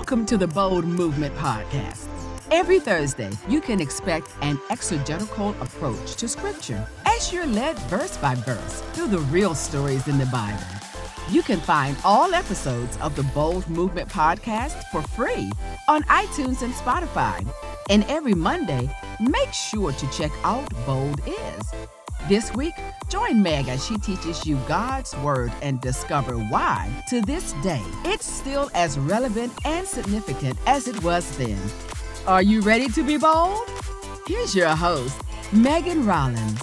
Welcome to the Bold Movement Podcast. Every Thursday, you can expect an exegetical approach to Scripture as you're led verse by verse through the real stories in the Bible. You can find all episodes of the Bold Movement Podcast for free on iTunes and Spotify. And every Monday, make sure to check out Bold Is. This week, join Meg as she teaches you God's Word and discover why, to this day, it's still as relevant and significant as it was then. Are you ready to be bold? Here's your host, Megan Rollins.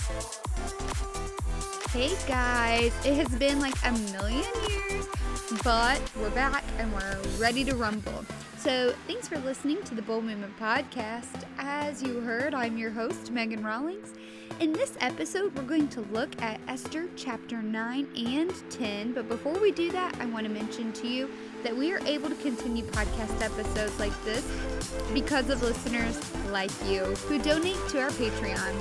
Hey guys, it has been like a million years, but we're back and we're ready to rumble. So, thanks for listening to the Bold Movement Podcast. As you heard, I'm your host, Megan Rawlings. In this episode, we're going to look at Esther chapter 9 and 10. But before we do that, I want to mention to you that we are able to continue podcast episodes like this because of listeners like you who donate to our Patreon.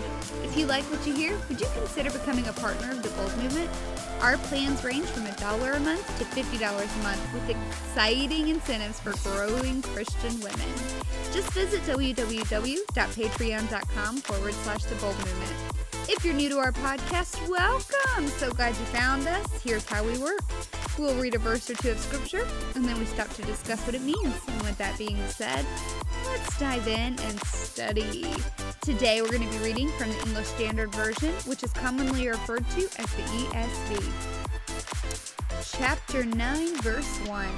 If you like what you hear, would you consider becoming a partner of the Bold Movement? Our plans range from a dollar a month to $50 a month with exciting incentives for growing Christian women. Just visit www.patreon.com forward slash the bold movement. If you're new to our podcast, welcome! So glad you found us. Here's how we work. We'll read a verse or two of scripture, and then we stop to discuss what it means. And with that being said, let's dive in and study. Today we're going to be reading from the English Standard Version, which is commonly referred to as the ESV. Chapter 9, verse 1.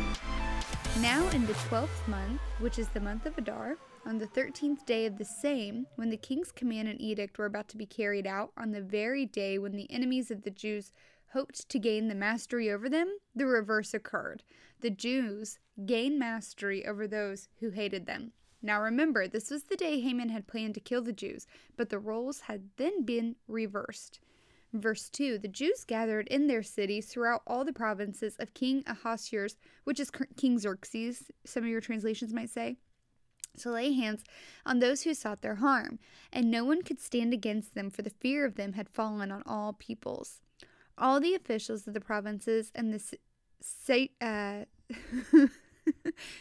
Now in the twelfth month, which is the month of Adar, on the thirteenth day of the same, when the king's command and edict were about to be carried out, on the very day when the enemies of the Jews hoped to gain the mastery over them, the reverse occurred. The Jews gained mastery over those who hated them. Now remember, this was the day Haman had planned to kill the Jews, but the roles had then been reversed. Verse 2 The Jews gathered in their cities throughout all the provinces of King Ahasuerus, which is King Xerxes, some of your translations might say, to lay hands on those who sought their harm, and no one could stand against them, for the fear of them had fallen on all peoples. All the officials of the provinces and the say, uh,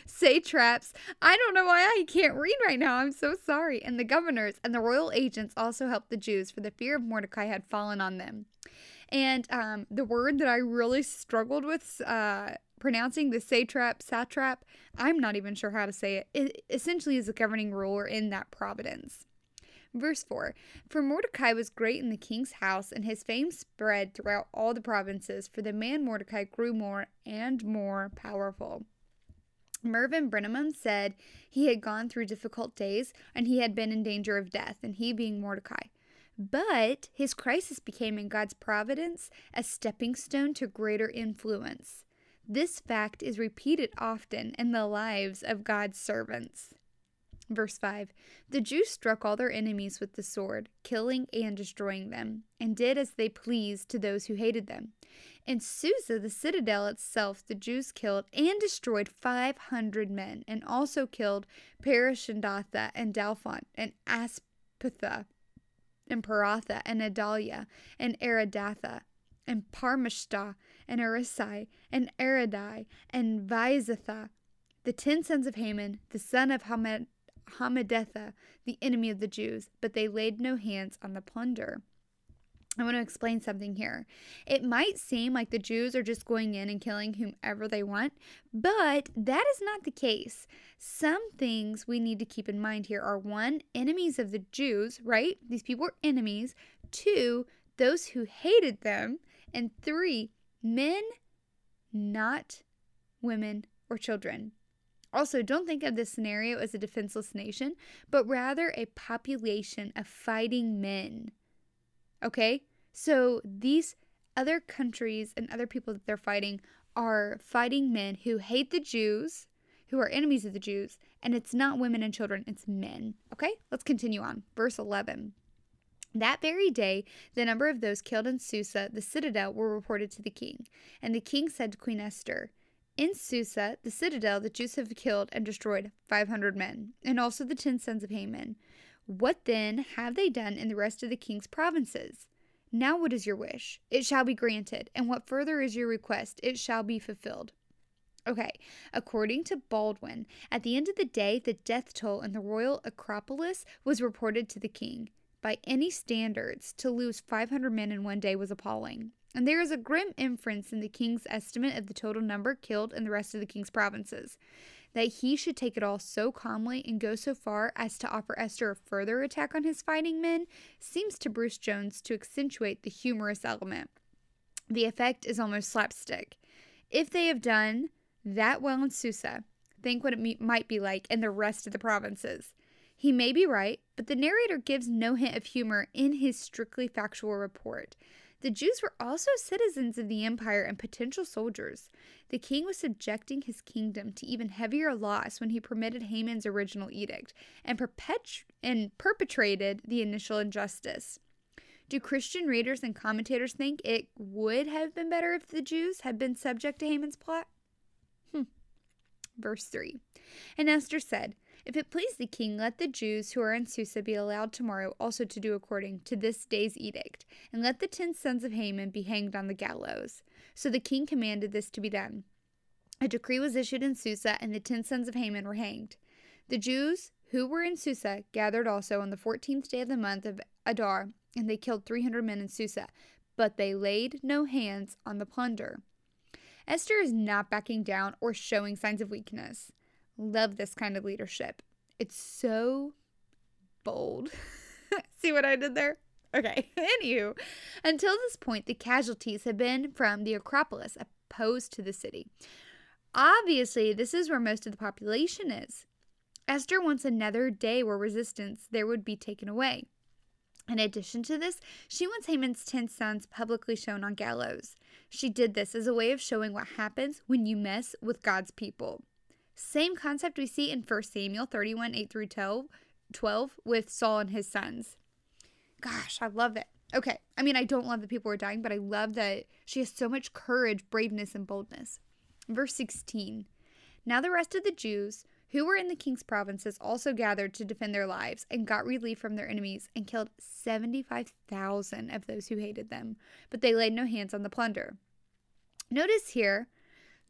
satraps. I don't know why I can't read right now. I'm so sorry. And the governors and the royal agents also helped the Jews, for the fear of Mordecai had fallen on them. And um, the word that I really struggled with uh, pronouncing, the satrap, satrap, I'm not even sure how to say it. It essentially is a governing ruler in that providence. Verse 4 For Mordecai was great in the king's house, and his fame spread throughout all the provinces, for the man Mordecai grew more and more powerful. Mervin Breneman said he had gone through difficult days and he had been in danger of death, and he being Mordecai. But his crisis became in God's providence a stepping stone to greater influence. This fact is repeated often in the lives of God's servants. Verse 5 The Jews struck all their enemies with the sword, killing and destroying them, and did as they pleased to those who hated them. In Susa, the citadel itself, the Jews killed and destroyed 500 men, and also killed Parishandatha and Dalphon, and Aspatha, and Paratha, and Adalia, and Aridatha, and Parmashta, and Arisai, and Aridai, and Vizatha, the ten sons of Haman, the son of Hamad. Hammedatha, the enemy of the Jews, but they laid no hands on the plunder. I want to explain something here. It might seem like the Jews are just going in and killing whomever they want, but that is not the case. Some things we need to keep in mind here are one, enemies of the Jews, right? These people are enemies. Two, those who hated them. And three, men, not women or children. Also, don't think of this scenario as a defenseless nation, but rather a population of fighting men. Okay? So these other countries and other people that they're fighting are fighting men who hate the Jews, who are enemies of the Jews, and it's not women and children, it's men. Okay? Let's continue on. Verse 11. That very day, the number of those killed in Susa, the citadel, were reported to the king. And the king said to Queen Esther, in Susa, the citadel, the Jews have killed and destroyed 500 men, and also the ten sons of Haman. What then have they done in the rest of the king's provinces? Now what is your wish? It shall be granted. And what further is your request? It shall be fulfilled. Okay, according to Baldwin, at the end of the day, the death toll in the royal Acropolis was reported to the king. By any standards, to lose 500 men in one day was appalling. And there is a grim inference in the king's estimate of the total number killed in the rest of the king's provinces. That he should take it all so calmly and go so far as to offer Esther a further attack on his fighting men seems to Bruce Jones to accentuate the humorous element. The effect is almost slapstick. If they have done that well in Susa, think what it me- might be like in the rest of the provinces. He may be right, but the narrator gives no hint of humor in his strictly factual report. The Jews were also citizens of the empire and potential soldiers. The king was subjecting his kingdom to even heavier loss when he permitted Haman's original edict and, perpet- and perpetrated the initial injustice. Do Christian readers and commentators think it would have been better if the Jews had been subject to Haman's plot? Hmm. Verse 3 And Esther said, If it please the king, let the Jews who are in Susa be allowed tomorrow also to do according to this day's edict, and let the ten sons of Haman be hanged on the gallows. So the king commanded this to be done. A decree was issued in Susa, and the ten sons of Haman were hanged. The Jews who were in Susa gathered also on the fourteenth day of the month of Adar and they killed 300 men in Susa, but they laid no hands on the plunder. Esther is not backing down or showing signs of weakness. Love this kind of leadership. It's so bold. See what I did there? Okay, anywho, until this point, the casualties have been from the Acropolis opposed to the city. Obviously, this is where most of the population is. Esther wants another day where resistance there would be taken away. In addition to this, she wants Haman's ten sons publicly shown on gallows. She did this as a way of showing what happens when you mess with God's people. Same concept we see in 1 Samuel 31 8 through 12, 12 with Saul and his sons. Gosh, I love it. Okay, I mean, I don't love that people are dying, but I love that she has so much courage, braveness, and boldness. Verse 16 Now the rest of the Jews who were in the king's provinces also gathered to defend their lives and got relief from their enemies and killed 75,000 of those who hated them, but they laid no hands on the plunder. Notice here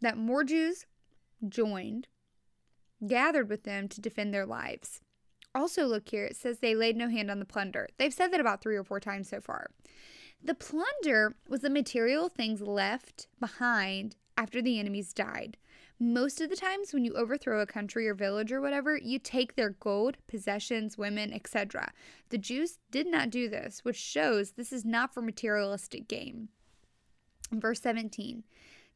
that more Jews joined, gathered with them to defend their lives. Also, look here, it says they laid no hand on the plunder. They've said that about three or four times so far. The plunder was the material things left behind after the enemies died. Most of the times, when you overthrow a country or village or whatever, you take their gold, possessions, women, etc. The Jews did not do this, which shows this is not for materialistic gain. Verse 17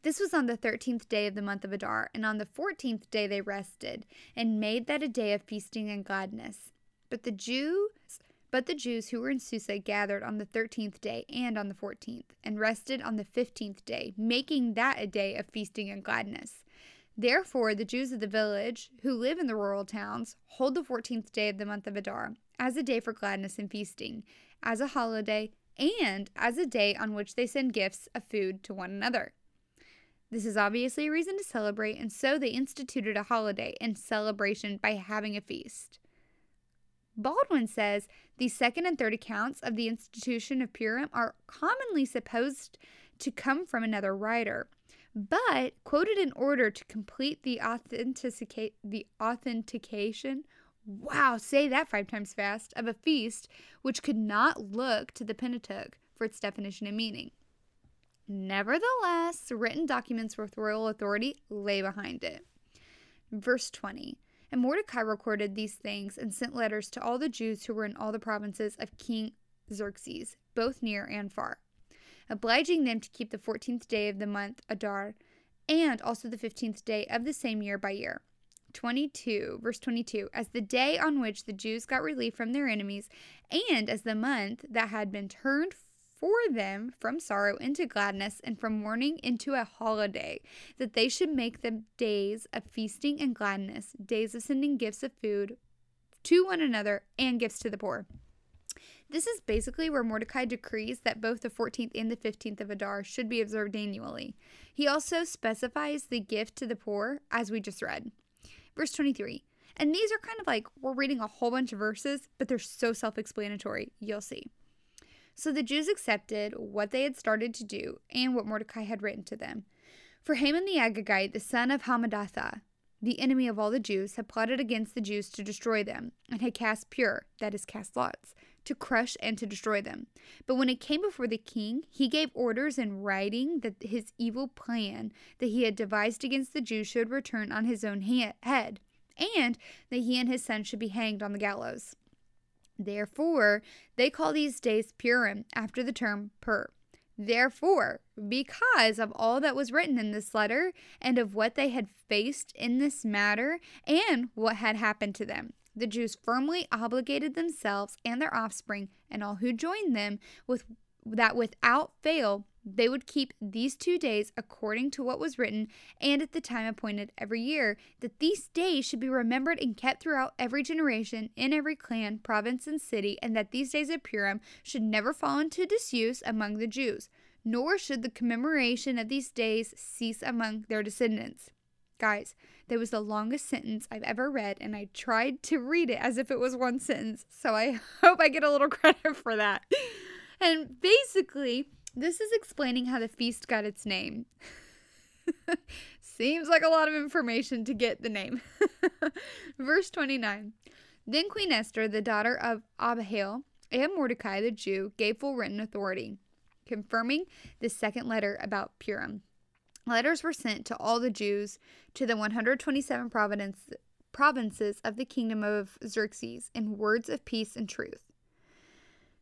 This was on the thirteenth day of the month of Adar, and on the fourteenth day they rested, and made that a day of feasting and gladness. But the Jews but the Jews who were in Susa gathered on the thirteenth day and on the fourteenth, and rested on the fifteenth day, making that a day of feasting and gladness. Therefore, the Jews of the village, who live in the rural towns, hold the fourteenth day of the month of Adar as a day for gladness and feasting, as a holiday, and as a day on which they send gifts of food to one another. This is obviously a reason to celebrate, and so they instituted a holiday and celebration by having a feast. Baldwin says the second and third accounts of the institution of Purim are commonly supposed to come from another writer, but quoted in order to complete the the authentication. Wow, say that five times fast of a feast which could not look to the Pentateuch for its definition and meaning. Nevertheless, written documents with royal authority lay behind it. Verse 20 And Mordecai recorded these things and sent letters to all the Jews who were in all the provinces of King Xerxes, both near and far obliging them to keep the 14th day of the month Adar and also the 15th day of the same year by year. 22, verse 22, as the day on which the Jews got relief from their enemies, and as the month that had been turned for them from sorrow into gladness and from mourning into a holiday, that they should make them days of feasting and gladness, days of sending gifts of food to one another and gifts to the poor. This is basically where Mordecai decrees that both the 14th and the 15th of Adar should be observed annually. He also specifies the gift to the poor, as we just read. Verse 23. And these are kind of like we're reading a whole bunch of verses, but they're so self explanatory. You'll see. So the Jews accepted what they had started to do and what Mordecai had written to them. For Haman the Agagite, the son of Hammedatha, the enemy of all the Jews, had plotted against the Jews to destroy them, and had cast pur, that is, cast lots, to crush and to destroy them. But when it came before the king, he gave orders in writing that his evil plan that he had devised against the Jews should return on his own ha- head, and that he and his son should be hanged on the gallows. Therefore, they call these days Purim after the term Pur. Therefore, because of all that was written in this letter and of what they had faced in this matter and what had happened to them, the Jews firmly obligated themselves and their offspring and all who joined them with that without fail they would keep these two days according to what was written and at the time appointed every year, that these days should be remembered and kept throughout every generation, in every clan, province, and city, and that these days of Purim should never fall into disuse among the Jews, nor should the commemoration of these days cease among their descendants. Guys, that was the longest sentence I've ever read, and I tried to read it as if it was one sentence, so I hope I get a little credit for that. And basically, this is explaining how the feast got its name. Seems like a lot of information to get the name. Verse 29 Then Queen Esther, the daughter of Abihail, and Mordecai the Jew gave full written authority, confirming the second letter about Purim. Letters were sent to all the Jews to the 127 provinces of the kingdom of Xerxes in words of peace and truth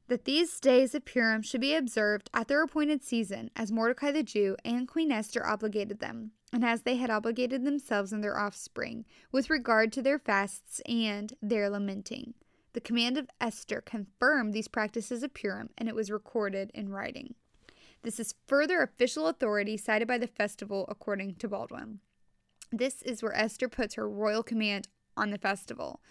that these days of Purim should be observed at their appointed season, as Mordecai the Jew and Queen Esther obligated them, and as they had obligated themselves and their offspring, with regard to their fasts and their lamenting. The command of Esther confirmed these practices of Purim, and it was recorded in writing. This is further official authority cited by the festival, according to Baldwin. This is where Esther puts her royal command on the festival.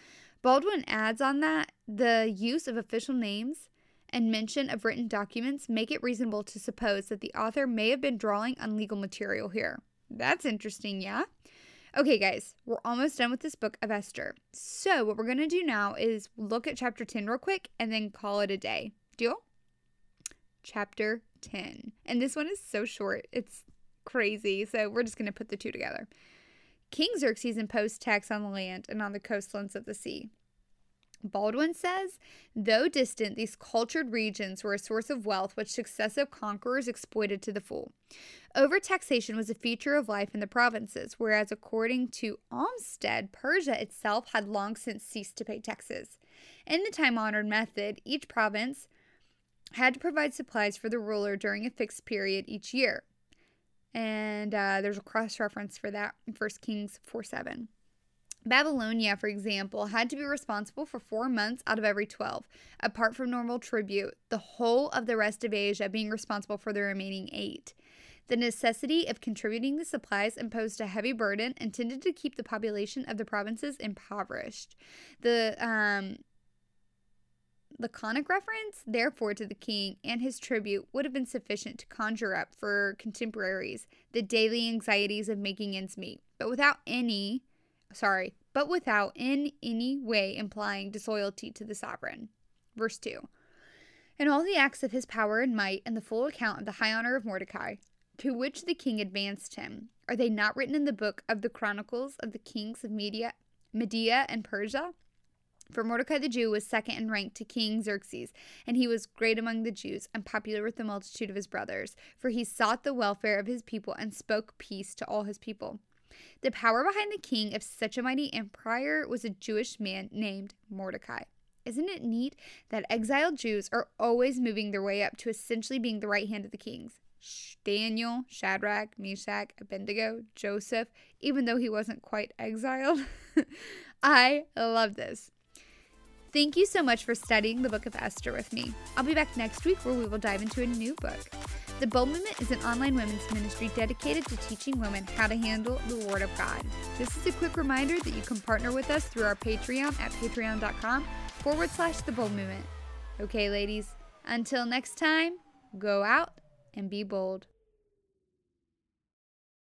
Baldwin adds on that the use of official names and mention of written documents make it reasonable to suppose that the author may have been drawing on legal material here. That's interesting, yeah? Okay, guys, we're almost done with this book of Esther. So, what we're going to do now is look at chapter 10 real quick and then call it a day. Deal? Chapter 10. And this one is so short, it's crazy. So, we're just going to put the two together. King Xerxes imposed tax on the land and on the coastlands of the sea. Baldwin says, though distant, these cultured regions were a source of wealth which successive conquerors exploited to the full. Overtaxation was a feature of life in the provinces, whereas according to Olmstead, Persia itself had long since ceased to pay taxes. In the time honored method, each province had to provide supplies for the ruler during a fixed period each year. And uh, there's a cross reference for that in 1 Kings 4 7. Babylonia, for example, had to be responsible for four months out of every 12, apart from normal tribute, the whole of the rest of Asia being responsible for the remaining eight. The necessity of contributing the supplies imposed a heavy burden and tended to keep the population of the provinces impoverished. The um, laconic reference, therefore, to the king and his tribute would have been sufficient to conjure up for contemporaries the daily anxieties of making ends meet, but without any sorry, but without in any way implying disloyalty to the sovereign. Verse 2 And all the acts of his power and might, and the full account of the high honor of Mordecai, to which the king advanced him, are they not written in the book of the chronicles of the kings of Media, Media and Persia? For Mordecai the Jew was second in rank to King Xerxes, and he was great among the Jews and popular with the multitude of his brothers, for he sought the welfare of his people and spoke peace to all his people. The power behind the king of such a mighty empire was a Jewish man named Mordecai. Isn't it neat that exiled Jews are always moving their way up to essentially being the right hand of the kings? Daniel, Shadrach, Meshach, Abednego, Joseph, even though he wasn't quite exiled. I love this. Thank you so much for studying the book of Esther with me. I'll be back next week where we will dive into a new book. The Bold Movement is an online women's ministry dedicated to teaching women how to handle the Word of God. This is a quick reminder that you can partner with us through our Patreon at patreon.com forward slash the Bold Movement. Okay, ladies, until next time, go out and be bold.